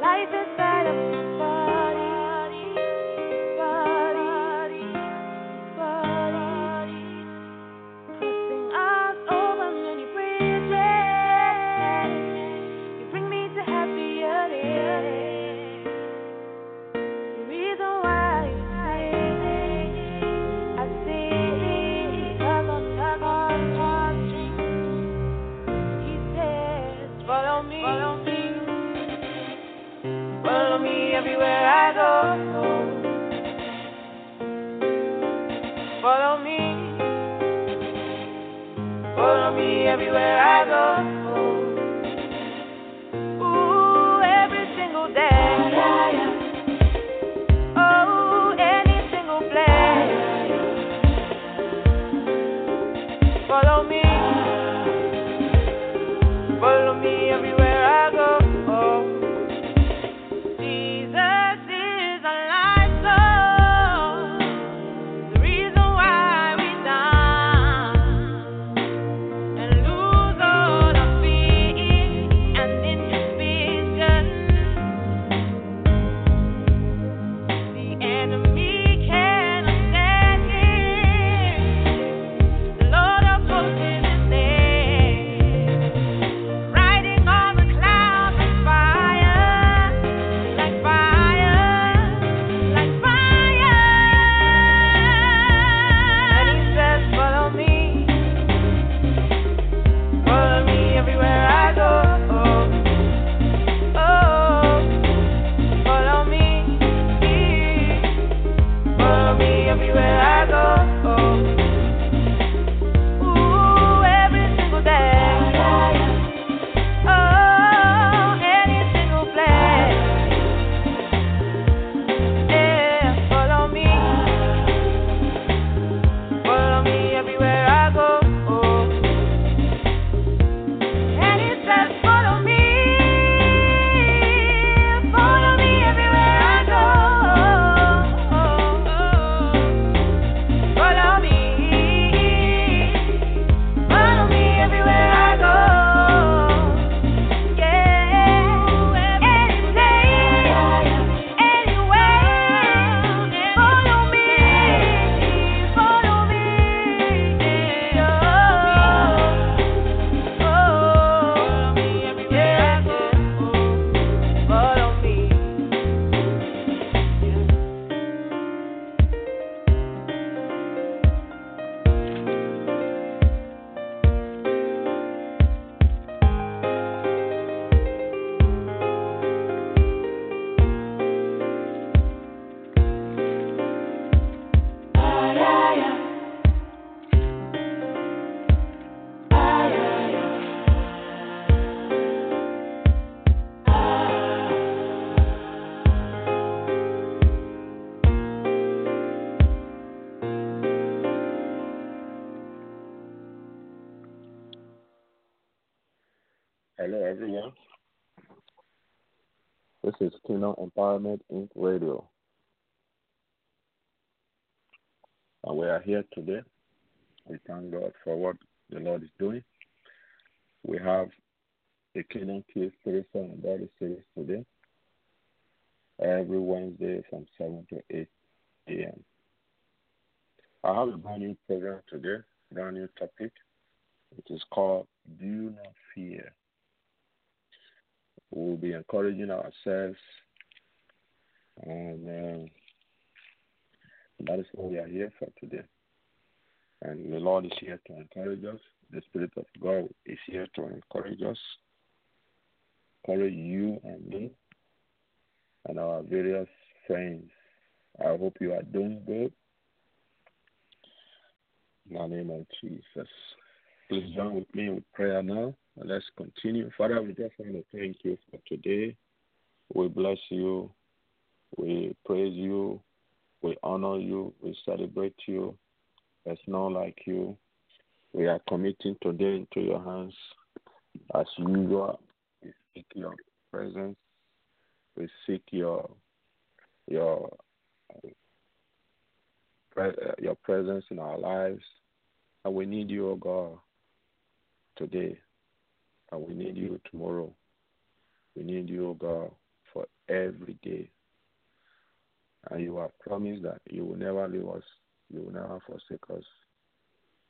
Life inside of everywhere I go. Empowerment Inc. Radio. And we are here today. We thank God for what the Lord is doing. We have a Kingdom Keys spiritual and Bible series today, every Wednesday from 7 to 8 a.m. I have a brand new program today, brand new topic. It is called Do Not Fear. We'll be encouraging ourselves, and um, that is what we are here for today. And the Lord is here to encourage us. The Spirit of God is here to encourage us, encourage you and me, and our various friends. I hope you are doing good. In the name of Jesus. Please join with me with prayer now. Let's continue. Father, we just want to thank you for today. We bless you. We praise you. We honor you. We celebrate you. There's none like you. We are committing today into your hands. As usual, we seek your presence. We seek your your uh, your presence in our lives. And we need you, O God, today. And we need you tomorrow. We need you, O God, for every day. And you have promised that you will never leave us. You will never forsake us.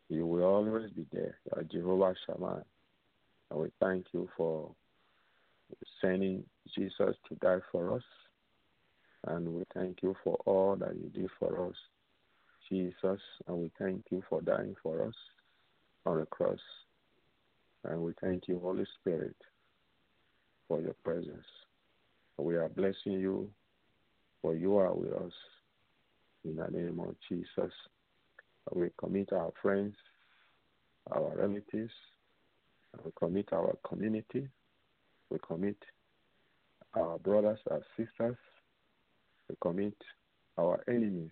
You will always be there. You are Jehovah Shammah. And we thank you for sending Jesus to die for us. And we thank you for all that you did for us, Jesus. And we thank you for dying for us on the cross. And we thank you, Holy Spirit, for your presence. We are blessing you, for you are with us. In the name of Jesus, we commit our friends, our relatives, we commit our community, we commit our brothers, our sisters, we commit our enemies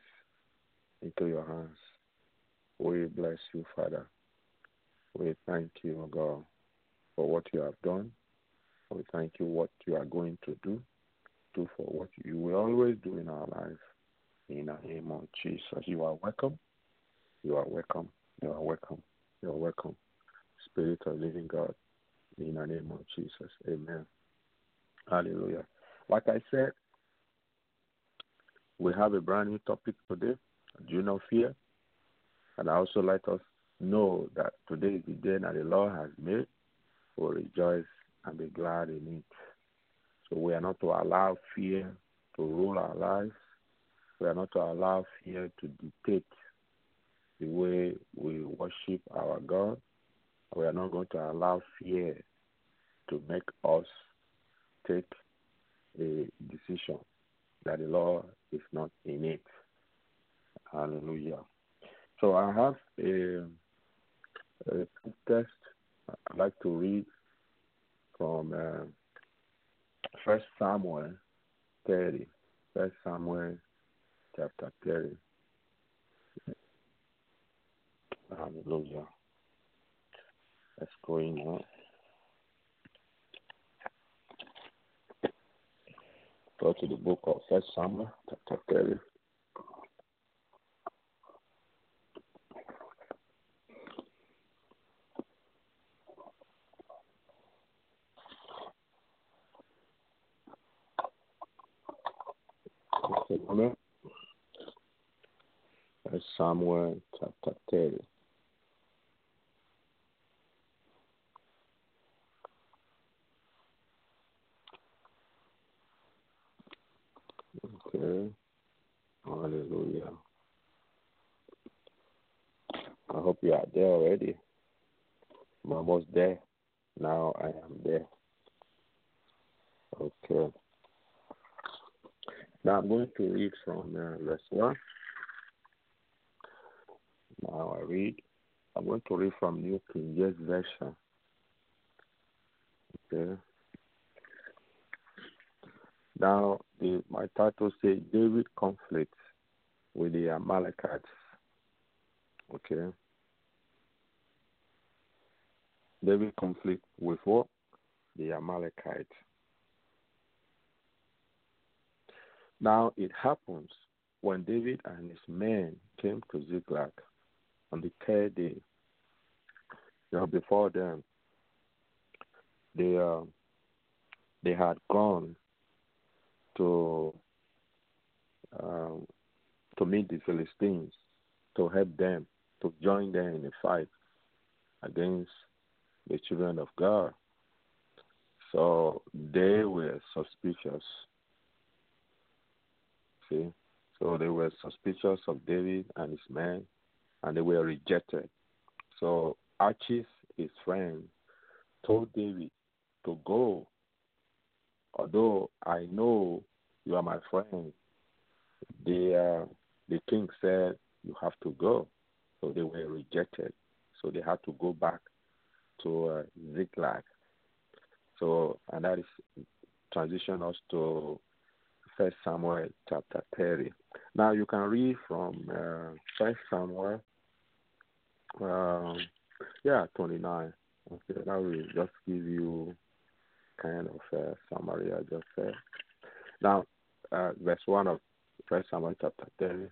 into your hands. We bless you, Father. We thank you, God, for what you have done. We thank you what you are going to do. For what you will always do in our life. In the name of Jesus, you are welcome. You are welcome. You are welcome. You are welcome. Spirit of living God. In the name of Jesus. Amen. Hallelujah. Like I said, we have a brand new topic today. Do know fear? And also let us know that today is the day that the Lord has made. We'll rejoice and be glad in it. So we are not to allow fear to rule our lives. We are not to allow fear to dictate the way we worship our God. We are not going to allow fear to make us take a decision that the law is not in it. Hallelujah. So I have a, a text I'd like to read from uh, First Samuel 30. First Samuel chapter 30. Hallelujah. Let's go in now. Go to the book of First Samuel chapter 30. Okay, moment. First Samuel 30. Okay. Hallelujah. I hope you are there already. I'm almost there. Now I am there. Okay. Now I'm going to read from uh, verse 1. Now I read. I'm going to read from New King James Version. Okay. Now, the, my title says David conflict with the Amalekites. Okay. David conflict with what? The Amalekites. Now, it happens when David and his men came to Ziklag on the third day. You know, before them, they uh, they had gone to um, to meet the Philistines to help them to join them in a fight against the children of God. So they were suspicious. See, so they were suspicious of David and his men, and they were rejected. So Achish, his friend, told David to go although I know you are my friend, the uh, the king said you have to go. So they were rejected. rejected, so they had to go back to uh, Ziklag. So, and that is transition us to First Samuel chapter 30. Now you can read from uh, First Samuel, um, yeah, 29. Okay, that will just give you kind of a summary I just said. Now, uh, verse 1 of First Samuel chapter 30.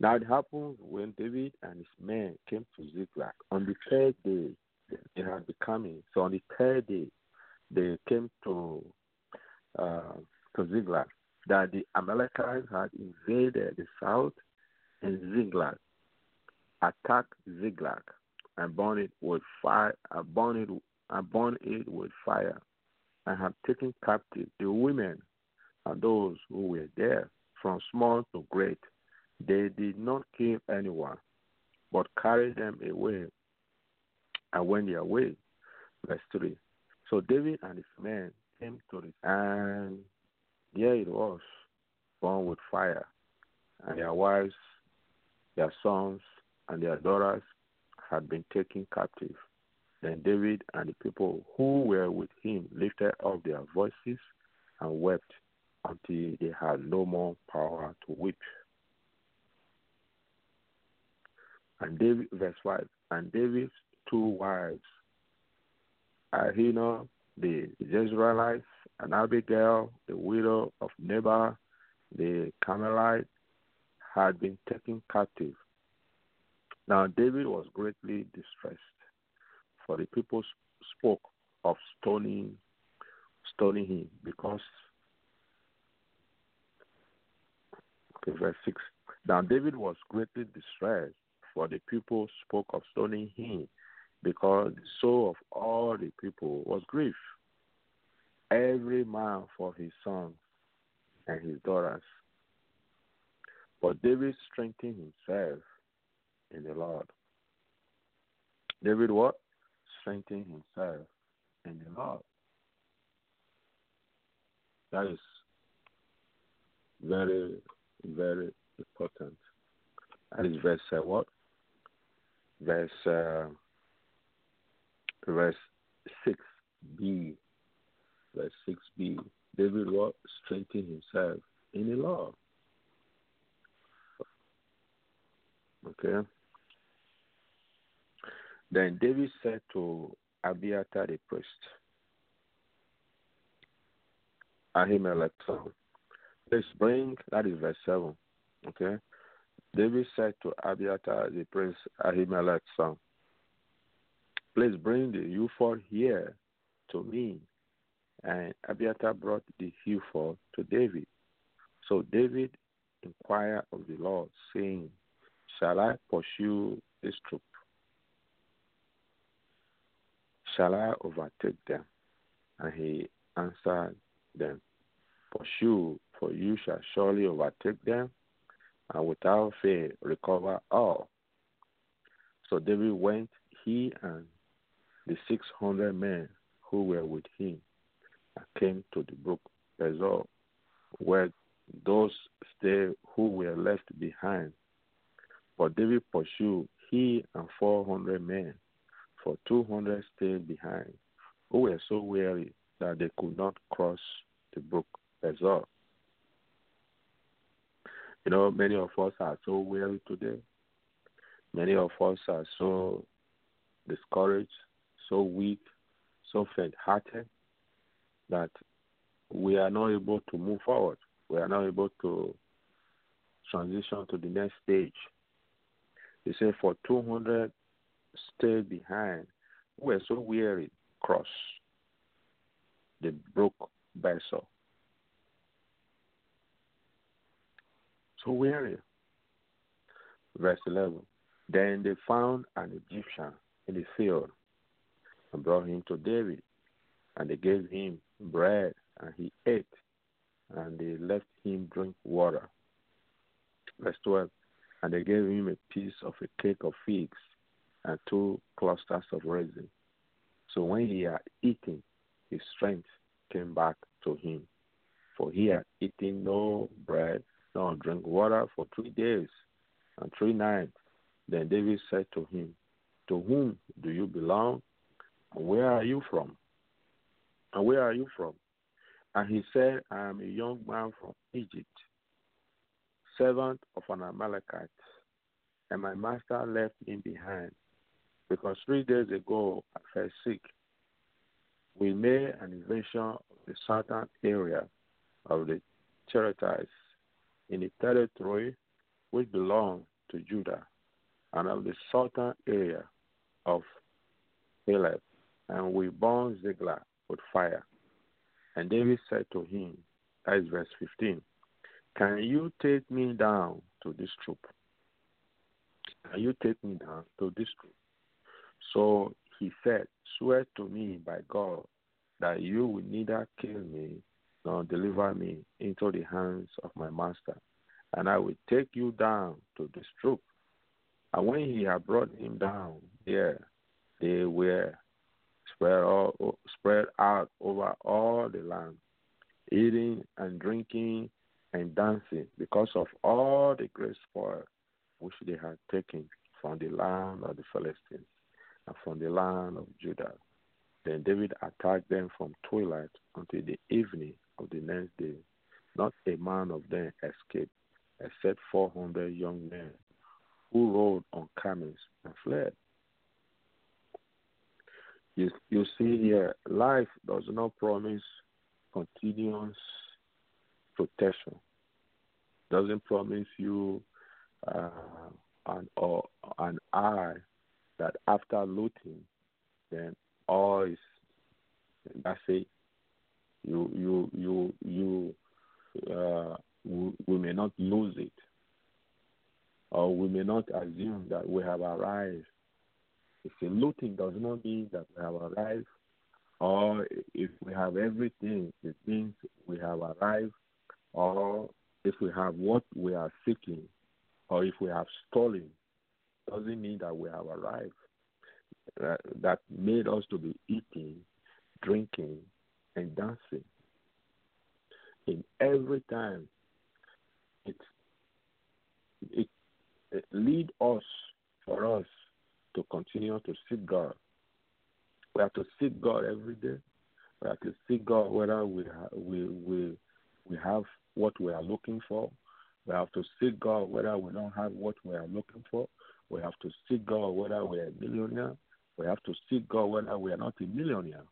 Now it happened when David and his men came to Ziklag on the third day they had been coming. So on the third day they came to uh, to Ziklag that the Amalekites had invaded the south and Ziklag, attacked Ziklag, and burned it with fire, and burned it, and burned it with fire, and have taken captive the women and those who were there, from small to great. They did not kill anyone, but carried them away and went their way. Verse 3. So David and his men came to the and there it was, burned with fire, and their wives, their sons, and their daughters had been taken captive. Then David and the people who were with him lifted up their voices and wept until they had no more power to weep. And David, verse 5, and David's two wives, Ahinoam, the Jezreelites, and Abigail, the widow of Nabal, the Carmelite, had been taken captive. Now David was greatly distressed, for the people spoke of stoning, stoning him because. Okay, verse six. Now David was greatly distressed, for the people spoke of stoning him, because the soul of all the people was grief every man for his sons and his daughters. But David strengthened himself in the Lord. David what? Strengthened himself in the Lord. That is very, very important. That is verse uh, what? Verse uh, verse six B verse 6b, David what? Strengthen himself in the Lord. Okay. Then David said to Abiathar the priest, Ahimelech's son, let's bring, that is verse 7. Okay. David said to Abiathar the priest, Ahimelech's son, please bring the ephod here to me and Abiathar brought the ephod to David. So David inquired of the Lord, saying, Shall I pursue this troop? Shall I overtake them? And he answered them, Pursue, for you shall surely overtake them, and without fear recover all. So David went, he and the six hundred men who were with him, came to the brook Besor, where those stayed who were left behind. But David pursued he and four hundred men, for two hundred stayed behind, who were so weary that they could not cross the brook Besor. You know, many of us are so weary today. Many of us are so discouraged, so weak, so faint hearted that we are not able to move forward. We are not able to transition to the next stage. He said, for 200 stay behind, we were so weary, cross the brook Besor. So weary. Verse 11. Then they found an Egyptian in the field and brought him to David, and they gave him bread, and he ate, and they left him drink water. Verse 12. And they gave him a piece of a cake of figs and two clusters of raisin. So when he had eaten, his strength came back to him. For he had eaten no bread nor drink water for three days and three nights. Then David said to him, To whom do you belong? Where are you from? And where are you from? And he said, I am a young man from Egypt, servant of an Amalekite, and my master left me behind because three days ago I fell sick. We made an invasion of the southern area of the territories in the territory which belonged to Judah, and of the southern area of Caleb, and we burned Ziklag with fire. And David said to him, that is verse 15, Can you take me down to this troop? Can you take me down to this troop? So he said, Swear to me by God that you will neither kill me nor deliver me into the hands of my master, and I will take you down to this troop. And when he had brought him down there, they were spread, all, spread out over all the land, eating and drinking and dancing because of all the great spoil which they had taken from the land of the Philistines and from the land of Judah. Then David attacked them from twilight until the evening of the next day. Not a man of them escaped, except 400 young men who rode on camels and fled. You, you see here, life does not promise continuous protection. Doesn't promise you uh, an or an eye that after looting, then all is that's it. You you you you uh, we, we may not lose it, or we may not assume that we have arrived. If a looting does not mean that we have arrived, or if we have everything, it means we have arrived, or if we have what we are seeking, or if we have stolen, doesn't mean that we have arrived. Uh, that made us to be eating, drinking, and dancing. In every time, it it, it lead us for us continue to seek God. We have to seek God every day. We have to seek God whether we ha- we we we have what we are looking for. We have to seek God whether we don't have what we are looking for. We have to seek God whether we are a millionaire. We have to seek God whether we are not a millionaire.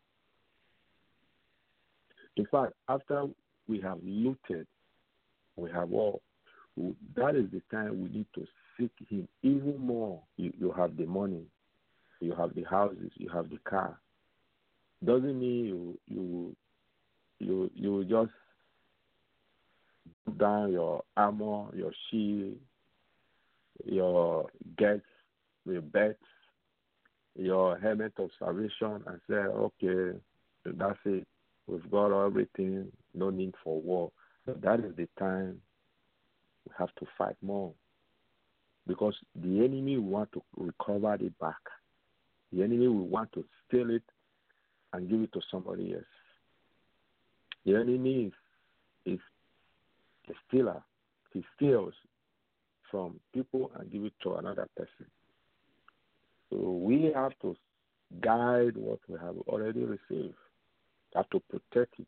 In fact, after we have looted, we have all, that is the time we need to seek Him even more. You, you have the money, you have the houses, you have the car. Doesn't mean you you you you just put down your armor, your shield, your gets, your bets, your helmet of salvation, and say, okay, that's it. We've got everything. No need for war. That is the time we have to fight more, because the enemy want to recover it back. The enemy will want to steal it and give it to somebody else. The enemy is, is a stealer. He steals from people and give it to another person. So we have to guide what we have already received. We have to protect it.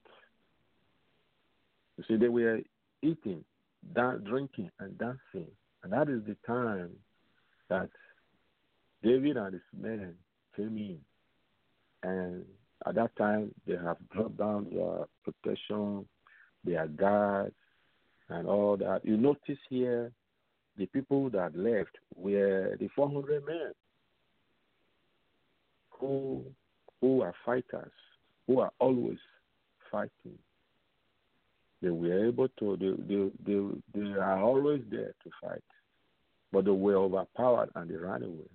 You see, they were eating, dan- drinking, and dancing. And that is the time that David and his men came in. And at that time, they have dropped down their protection, their guards, and all that. You notice here, the people that left were the 400 men who who are fighters, who are always fighting. They were able to. They they they, they are always there to fight, but they were overpowered and they ran away.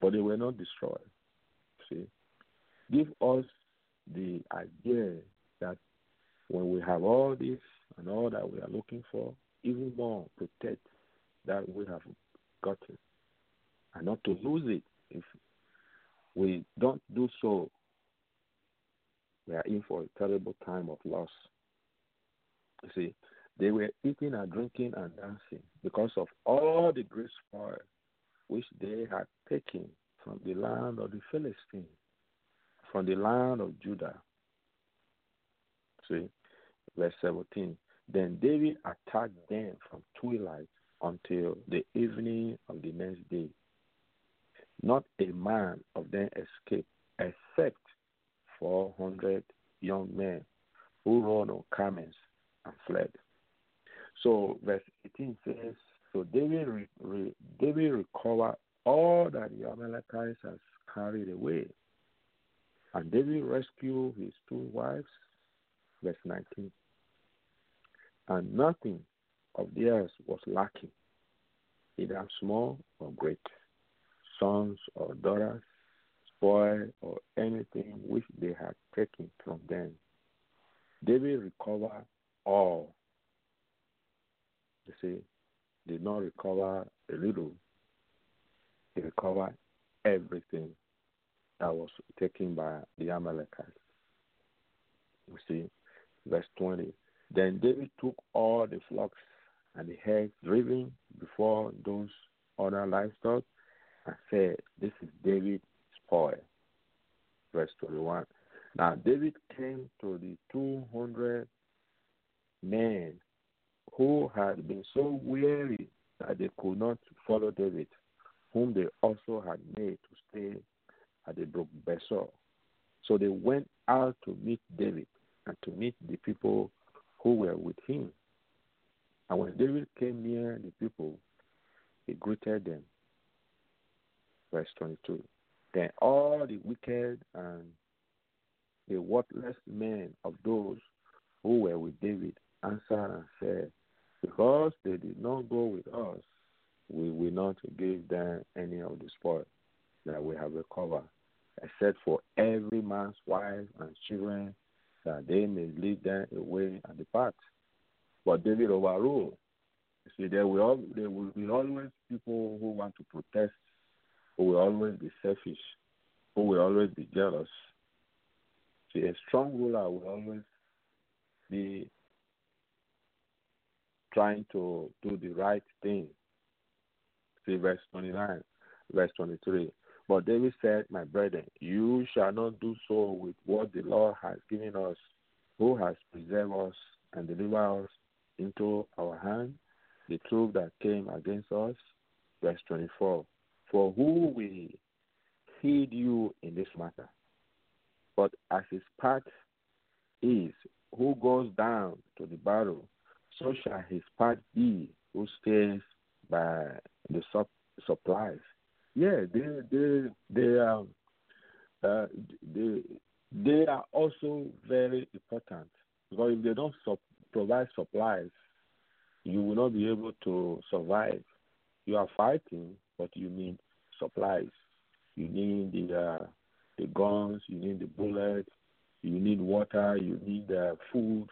But they were not destroyed. Give us the idea that when we have all this and all that we are looking for, even more protect that we have gotten and not to lose it. If we don't do so, we are in for a terrible time of loss. You see, they were eating and drinking and dancing because of all the great spoil which they had taken from the land of the Philistines, from the land of Judah. See, verse 17. Then David attacked them from twilight until the evening of the next day. Not a man of them escaped, except 400 young men who rode on camels and fled. So, verse 18 says, So David, re, re, David recovered all that the Amalekites has carried away. And David rescued his two wives, verse 19. And nothing of theirs was lacking, either small or great, sons or daughters, spoil or anything which they had taken from them. David recovered all. You see, did not recover a little. He recovered everything that was taken by the Amalekites. You see, verse 20. Then David took all the flocks and the herds driven before those other livestock and said, This is David's spoil. Verse 21. Now David came to the 200 men who had been so weary that they could not follow David, whom they also had made to stay at the brook Besor. So they went out to meet David and to meet the people who were with him. And when David came near the people, he greeted them. Verse 22. Then all the wicked and the worthless men of those who were with David answered and said, Because they did not go with us, we will not give them any of the spoil that we have recovered, except for every man's wife and children, that they may lead them away and depart. But David overruled. You see, there will, there will be always people who want to protest, who will always be selfish, who will always be jealous. See, a strong ruler will always be trying to do the right thing. See verse 29, verse 23. But David said, My brethren, you shall not do so with what the Lord has given us, who has preserved us and delivered us into our hand, the troop that came against us. Verse 24. For who will heed you in this matter? But as his part is, who goes down to the battle, so shall his part be who stays by the sup- supplies. Yeah, they they they are uh, they they are also very important because if they don't provide supplies, you will not be able to survive. You are fighting, but you need supplies. You need the uh, the guns. You need the bullets. You need water. You need uh, food.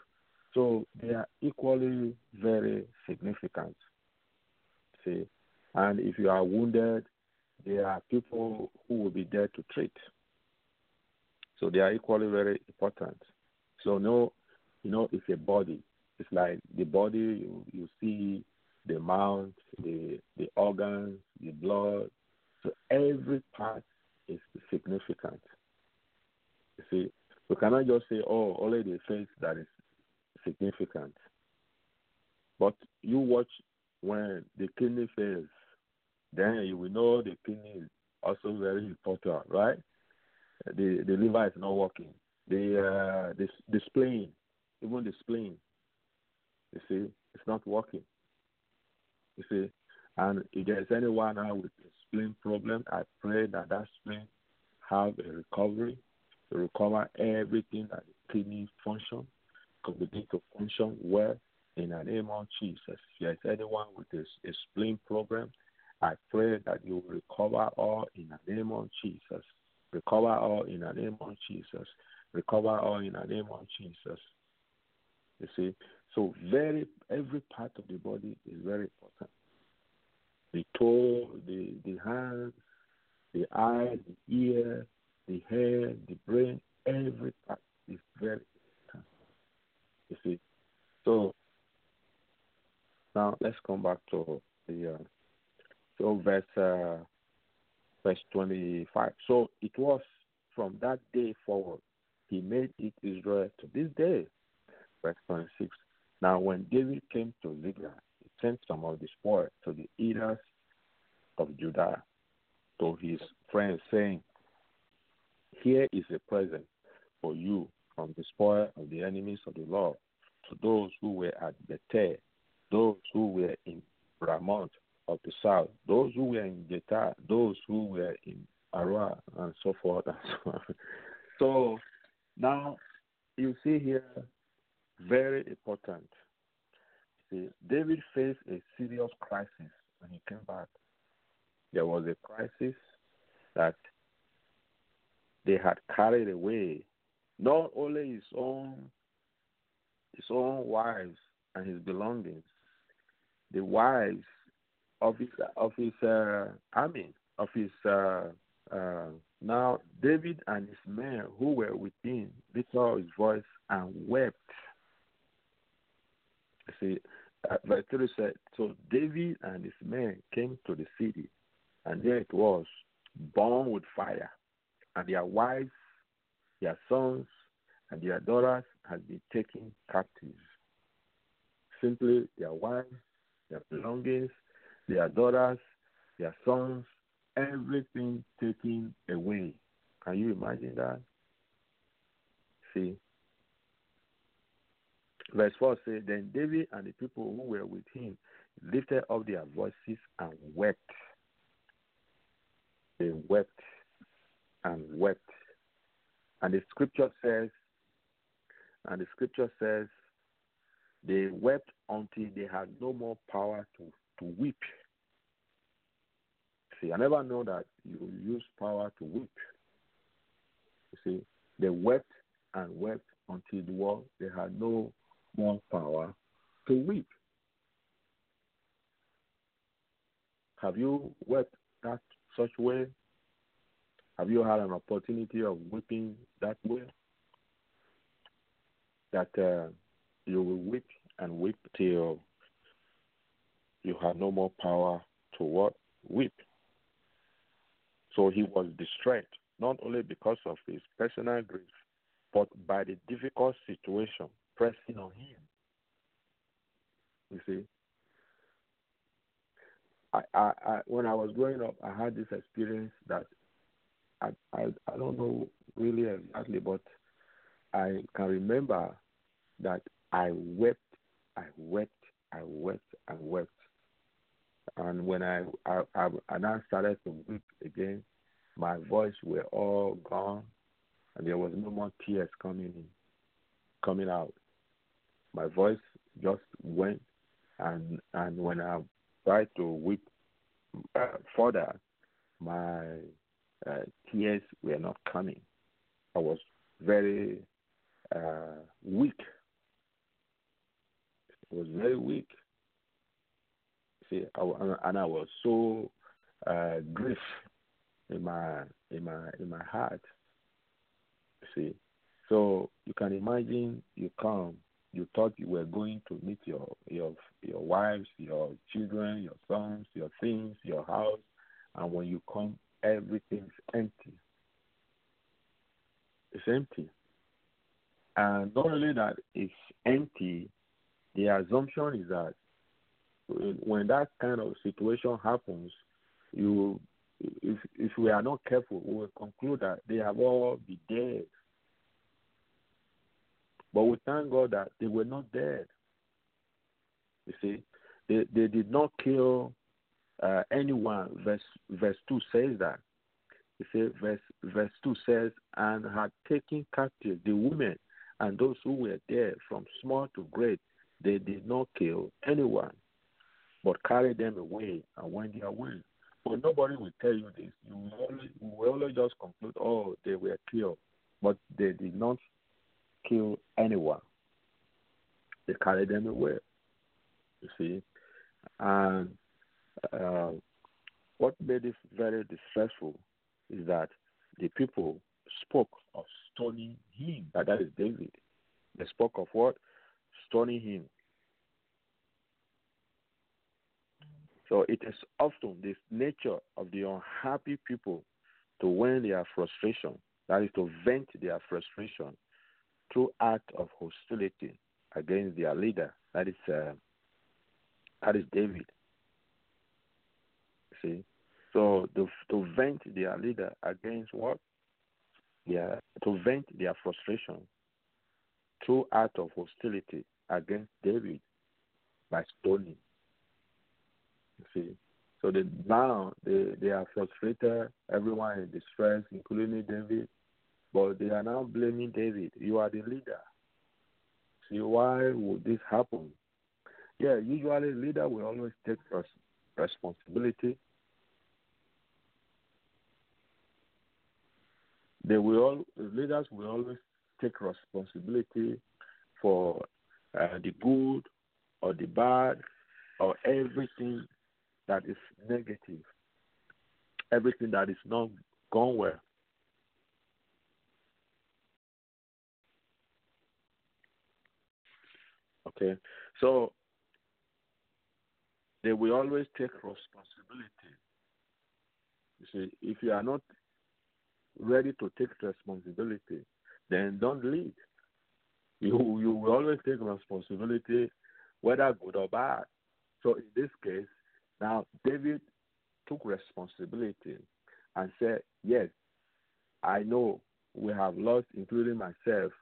So they are equally very significant. See, and if you are wounded, there are people who will be there to treat. So they are equally very important. So no, you know, it's a body. It's like the body. You you see the mouth, the the organs, the blood. So every part is significant. You see, we cannot just say, "Oh, only the face that is significant." But you watch when the kidney fails, then you will know the kidney is also very important, right? The the liver is not working. The uh, the the spleen, even the spleen, you see, it's not working. You see, and if there is anyone now with a spleen problem, I pray that that spleen have a recovery to recover everything that the kidney function, could begin to function well in the name of Jesus. If there is anyone with a, a spleen problem, I pray that you will recover all in the name of Jesus. Recover all in the name of Jesus. Recover all in the name of Jesus. You see, so very every part of the body is very important. The toe, the the hands, the eye, the ear, the hair, the brain, every part is very important. You see, so now let's come back to verse uh, verse 25. So it was from that day forward, he made it Israel to this day. Verse 26. Now, when David came to Ziklag, he sent some of the spoil to the eaters of Judah, to his friends, saying, Here is a present for you from the spoil of the enemies of the Lord, to those who were at Bethel, those who were in Ramoth of the south, those who were in Jetah, those who were in Arua, and so forth and so on. So now you see here, very important. See, David faced a serious crisis when he came back. There was a crisis that they had carried away not only his own his own wives and his belongings, the wives of his of his uh, army, of his uh, uh, now David and his men who were with him lifted his voice and wept. See, uh, verse 3 said, So David and his men came to the city, and there it was, burned with fire, and their wives, their sons, and their daughters had been taken captive. Simply, their wives, their belongings, their daughters, their sons, everything taken away. Can you imagine that? See. Verse 4 says, Then David and the people who were with him lifted up their voices and wept. They wept and wept. And the scripture says, and the scripture says, they wept until they had no more power to, to weep. See, I never know that you use power to weep. You see, they wept and wept until the world they had no more power to weep. Have you wept that such way? Have you had an opportunity of weeping that way? That uh, you will weep and weep till you have no more power to what? Weep. So he was distressed, not only because of his personal grief, but by the difficult situation pressing on him. You see, I, I, I when I was growing up, I had this experience that I, I, I don't know really exactly, but I can remember that I wept, I wept, I wept, I wept. And when I, I, I, and I started to weep again, my voice were all gone, and there was no more tears coming in, coming out. My voice just went, and and when I tried to weep uh, further, my uh, tears were not coming. I was very uh, weak. I was very weak. See, I, and I was so uh, grief in my in my in my heart. See, so you can imagine you come, you thought you were going to meet your your your wives, your children, your sons, your things, your house, and when you come, everything's empty. It's empty. And not only that it's empty, the assumption is that when that kind of situation happens, you if if we are not careful, we will conclude that they have all been dead. But we thank God that they were not dead. You see, they they did not kill uh, anyone. Verse verse two says that. You see, verse verse two says, and had taken captive the women and those who were there from small to great. They did not kill anyone, but carried them away and went their way. But nobody will tell you this. You will only, just conclude, oh, they were killed. But they did not kill anyone. They carried them away. You see? And uh, what made it very distressful is that the people spoke of stoning him. That is David. They spoke of what? Stoning him. So it is often this nature of the unhappy people to when their frustration, that is to vent their frustration through act of hostility against their leader. That is uh, that is David. See, so to, to vent their leader against what? Yeah, to vent their frustration through act of hostility against David by stoning. You see, so they, now they, they are frustrated. Everyone is distressed, including David. But they are now blaming David. You are the leader. See, why would this happen? Yeah, usually leader will always take responsibility. They will all leaders will always take responsibility for uh, the good or the bad or everything that is negative, everything that is not gone well. Okay, so they will always take responsibility. You see, if you are not ready to take responsibility, then don't lead. You you will always take responsibility, whether good or bad. So in this case, now David took responsibility and said, Yes, I know we have lost, including myself.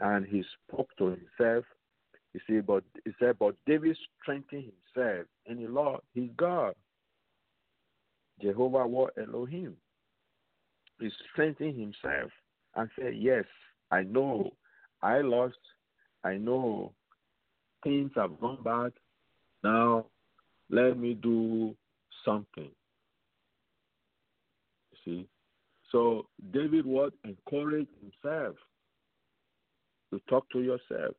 And he spoke to himself. You see, but he said, But David strengthened himself in the Lord, his God. Jehovah was Elohim. He strengthened himself and said, Yes, I know I lost. I know things have gone bad. Now let me do something. See? So David would encourage himself to talk to yourself.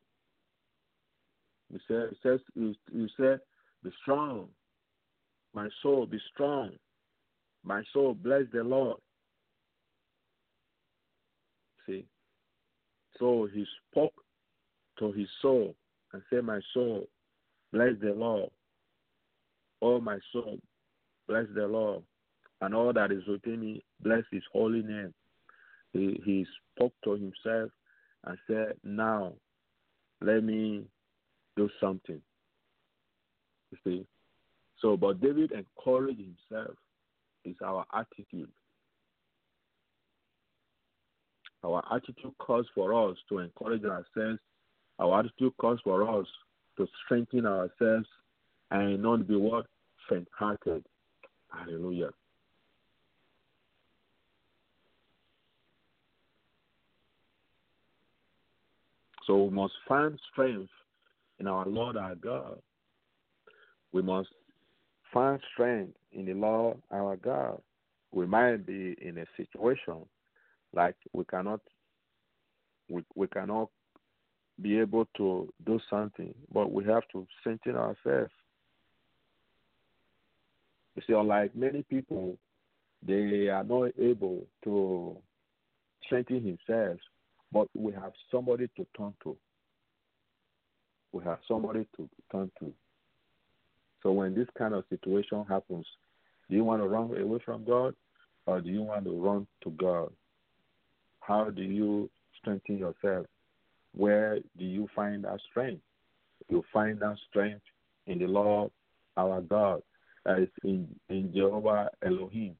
He said, he says, you said, be strong. My soul, be strong. My soul, bless the Lord. See? So he spoke to his soul and said, My soul, bless the Lord. Oh, my soul, bless the Lord. And all that is within me, bless his holy name. He, he spoke to himself and said, Now, let me do something. You see? So, but David encouraged himself. Is our attitude. Our attitude calls for us to encourage ourselves. Our attitude calls for us to strengthen ourselves and not be what? Faint hearted. Hallelujah. So we must find strength in our Lord our God. We must find strength in the Lord our God. We might be in a situation like we cannot we, we cannot be able to do something, but we have to strengthen ourselves. You see, unlike many people, they are not able to strengthen themselves, but we have somebody to turn to. We have somebody to turn to. So when this kind of situation happens, do you want to run away from God or do you want to run to God? How do you strengthen yourself? Where do you find that strength? You find that strength in the Lord our God, is in, in Jehovah Elohim.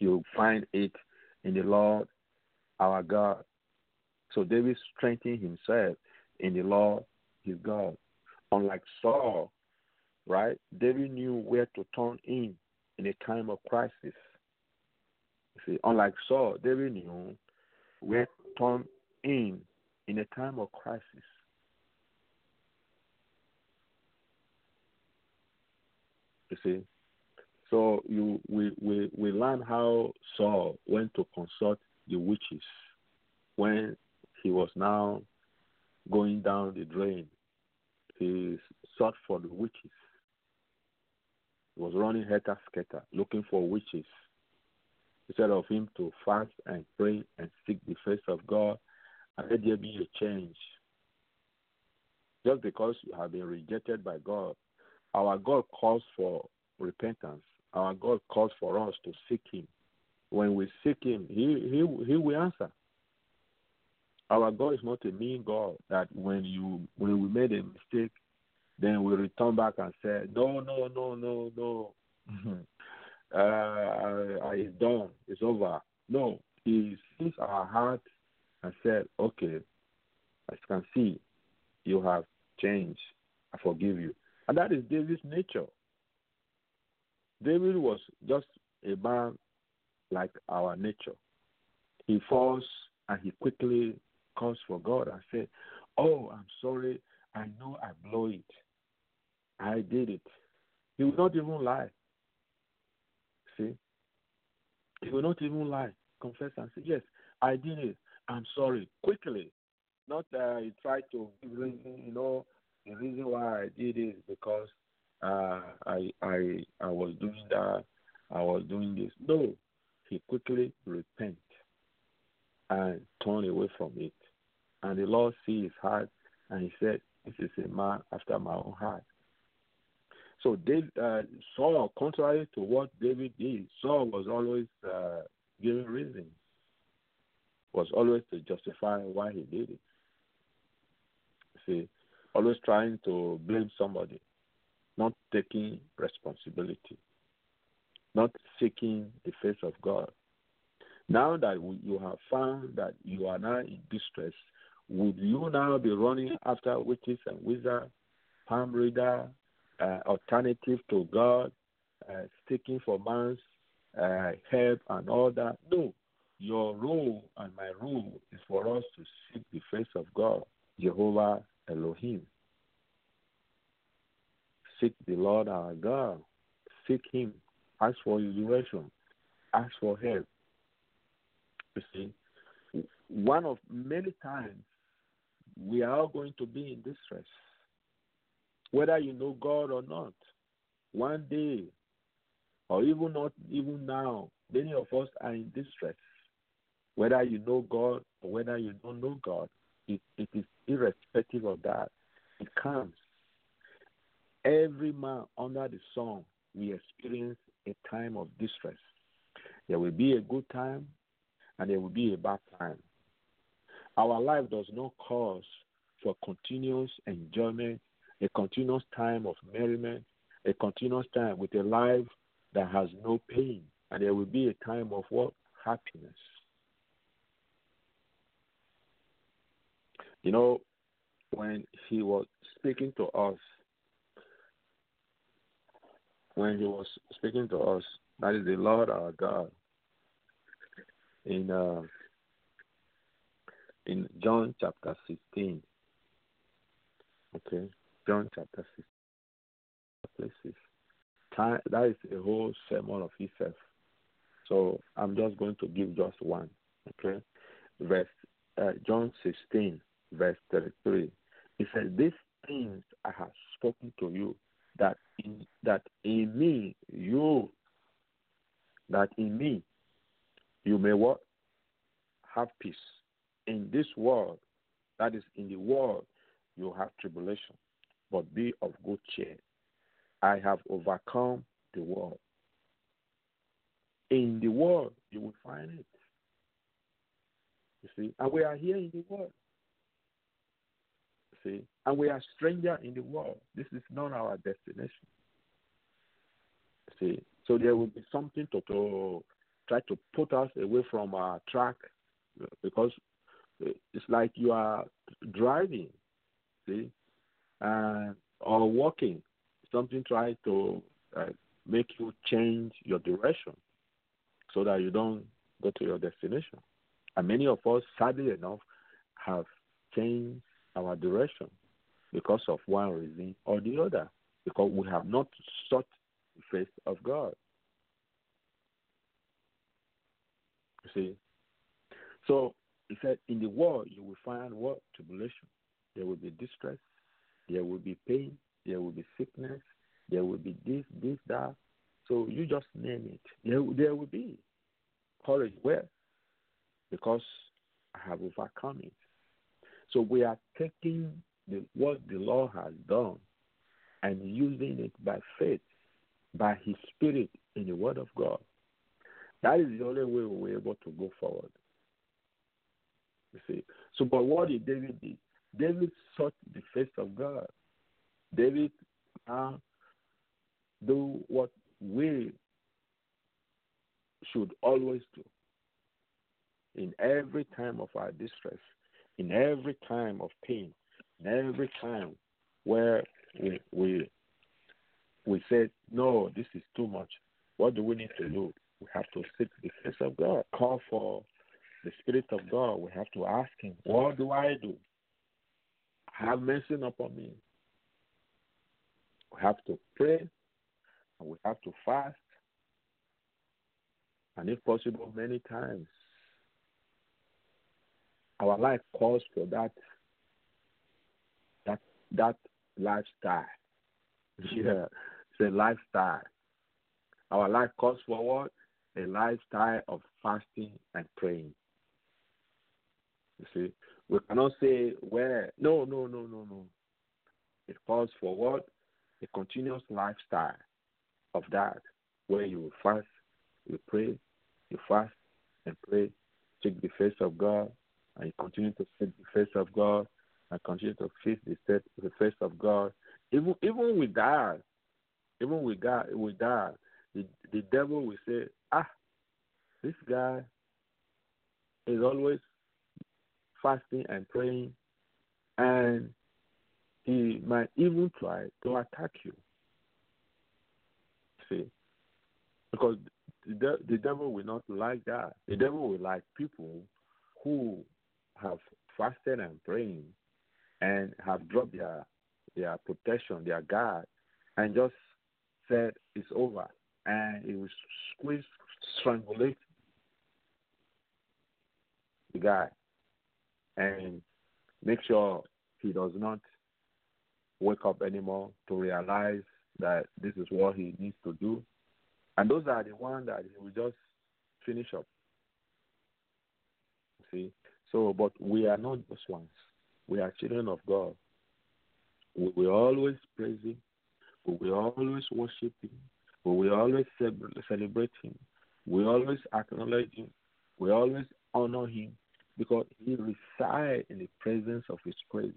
You find it in the Lord our God. So David strengthened himself in the Lord his God. Unlike Saul, right? David knew where to turn in in a time of crisis. You see, unlike Saul, David knew where to turn in in a time of crisis. You see, so you we we we learn how Saul went to consult the witches when he was now going down the drain. He sought for the witches. He was running helter skelter, looking for witches. Instead of him to fast and pray and seek the face of God, and let there be a change. Just because you have been rejected by God our God calls for repentance. Our God calls for us to seek Him. When we seek Him, He He He will answer. Our God is not a mean God that when you when we made a mistake, then we return back and say, no, no, no, no, no. uh, it's done. It's over. No, He sees our heart and said, okay, as you can see, you have changed. I forgive you. And that is David's nature. David was just a man like our nature. He falls and he quickly calls for God and says, Oh, I'm sorry. I know I blow it. I did it. He will not even lie. See? He will not even lie. Confess and say, Yes, I did it. I'm sorry. Quickly. Not that uh, he tried to you know, the reason why I did it is because uh, I I I was doing that, I was doing this. No, he quickly repent and turn away from it. And the Lord see his heart, and he said, "This is a man after my own heart." So David, uh, Saul, contrary to what David did, Saul was always uh, giving reasons, was always to justify why he did it. See, always trying to blame somebody, not taking responsibility, not seeking the face of God. Now that you have found that you are now in distress, would you now be running after witches and wizards, palm reader, uh, alternative to God, uh, seeking for man's uh, help and all that? No. Your role and my role is for us to seek the face of God, Jehovah Elohim. Seek the Lord our God. Seek Him. Ask for His direction. Ask for help. You see, one of many times we are all going to be in distress, whether you know God or not. One day, or even not even now, many of us are in distress. Whether you know God or whether you don't know God, it, it is irrespective of that. It comes. Every man under the sun we experience a time of distress. There will be a good time and there will be a bad time. Our life does not cause for continuous enjoyment, a continuous time of merriment, a continuous time with a life that has no pain. And there will be a time of what? Happiness. You know, when he was speaking to us, when he was speaking to us, that is the Lord our God. In uh, in John chapter sixteen. Okay, John chapter sixteen. Places. That is a whole sermon of itself. So I'm just going to give just one. Okay, verse uh, John sixteen verse 33. He says, These things I have spoken to you, that in, that in me, you, that in me, you may what? Have peace. In this world, that is in the world, you have tribulation, but be of good cheer. I have overcome the world. In the world, you will find it. You see, and we are here in the world see, and we are stranger in the world. This is not our destination. See, so there will be something to, to try to put us away from our track because it's like you are driving, see, uh, or walking. Something try to uh, make you change your direction so that you don't go to your destination. And many of us, sadly enough, have changed our direction because of one reason or the other, because we have not sought the face of God. You see? So he said, In the world you will find what? Tribulation. There will be distress, there will be pain, there will be sickness, there will be this, this, that. So you just name it. There, there will be. Courage where? Because I have overcome it. So we are taking the, what the Lord has done and using it by faith, by His Spirit in the Word of God. That is the only way we're able to go forward. You see. So, but what did David do? David sought the face of God. David uh, do what we should always do in every time of our distress, in every time of pain, in every time where we we we said, No, this is too much. What do we need to do? We have to seek the face of God, call for the Spirit of God. We have to ask Him, What do I do? Have mercy upon me. We have to pray and we have to fast. And if possible, many times. Our life calls for that that that lifestyle. Mm-hmm. Yeah, it's a lifestyle. Our life calls for what? A lifestyle of fasting and praying. You see, we cannot say where. No, no, no, no, no. It calls for what? A continuous lifestyle of that, where you fast, you pray, you fast and pray, seek the face of God, you continue to seek the face of God, and continue to face the, the face of God. Even even with that, even with God, with the, the devil will say, ah, this guy is always fasting and praying, and he might even try to attack you. See, because the, the devil will not like that. The devil will like people who have fasted and praying and have dropped their their protection, their guard, and just said it's over, and he will squeeze, strangulate the guy, and make sure he does not wake up anymore to realize that this is what he needs to do. And those are the ones that he will just finish up. See? So, but we are not just ones. We are children of God. We will always praise Him. We will always worship Him. We will always celebrate Him. We always acknowledge Him. We always honor Him because He resides in the presence of His praise.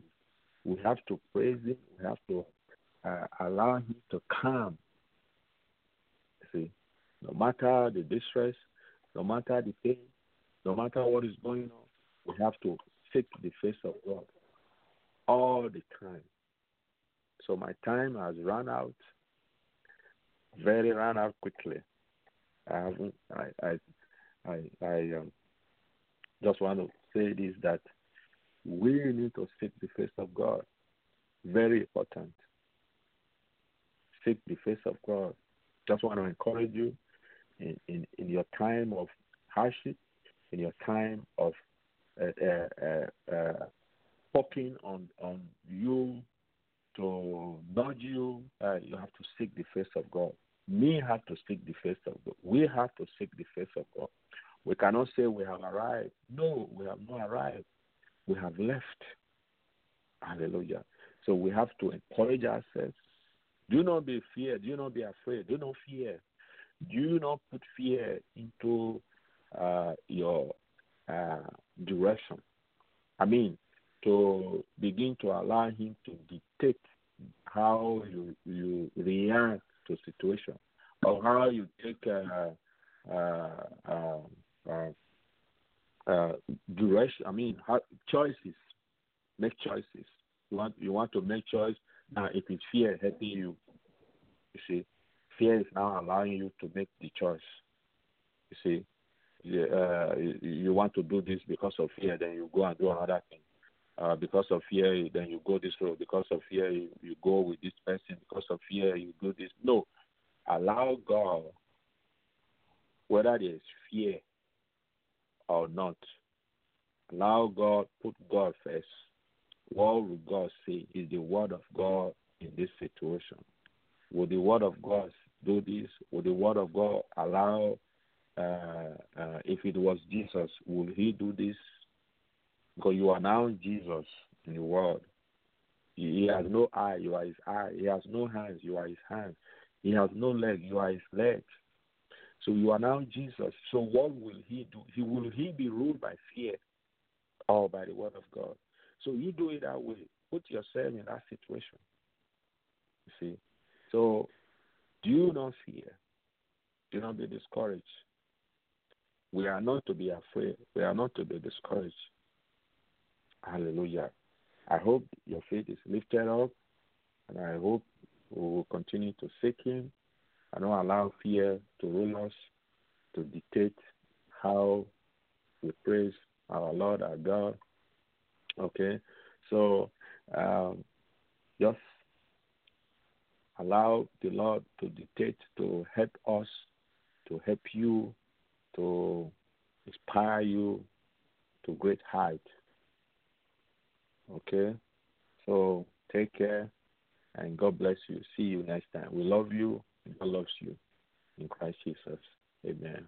We have to praise Him. We have to uh, allow Him to come. See, no matter the distress, no matter the pain, no matter what is going on, we have to seek the face of God all the time. So my time has run out, very run out quickly. I haven't. I I I, I um, just want to say this that we need to seek the face of God. Very important. Seek the face of God. Just want to encourage you in, in, in your time of hardship, in your time of uh, uh, uh poking on, on you to nudge you, uh, you have to seek the face of God. Me have to seek the face of God. We have to seek the face of God. We cannot say we have arrived. No, we have not arrived. We have left. Hallelujah. So we have to encourage ourselves. Do not be feared. Do not be afraid. Do not fear. Do not put fear into uh, your uh, direction. I mean, to begin to allow him to dictate how you you react to situation or how you take uh, uh, uh, uh, uh, direction. I mean, how, choices. Make choices. You want you want to make choice. Now, if it's fear helping you, you see, fear is now allowing you to make the choice. You uh, you, want to do this because of fear, then you go and do another thing. Uh, because of fear, then you go this road. Because of fear, you, you go with this person. Because of fear, you do this. No, allow God, whether there is fear or not, allow God, put God first. What will God say is the word of God in this situation? Will the word of God do this? Will the word of God allow, uh, if it was Jesus, will he do this? Because you are now Jesus in the world. He has no eye, you are his eye. He has no hands, you are his hands. He has no leg, you are his legs. So you are now Jesus. So what will he do? He will he be ruled by fear or by the word of God? So you do it that way. Put yourself in that situation. You see. So do not fear. Do not be discouraged. We are not to be afraid. We are not to be discouraged. Hallelujah. I hope your faith is lifted up, and I hope we will continue to seek Him and not allow fear to rule us, to dictate how we praise our Lord, our God. Okay? So um, just allow the Lord to dictate, to help us, to help you, to inspire you to great height. Okay? So take care and God bless you. See you next time. We love you. God loves you. In Christ Jesus. Amen.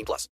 18 plus.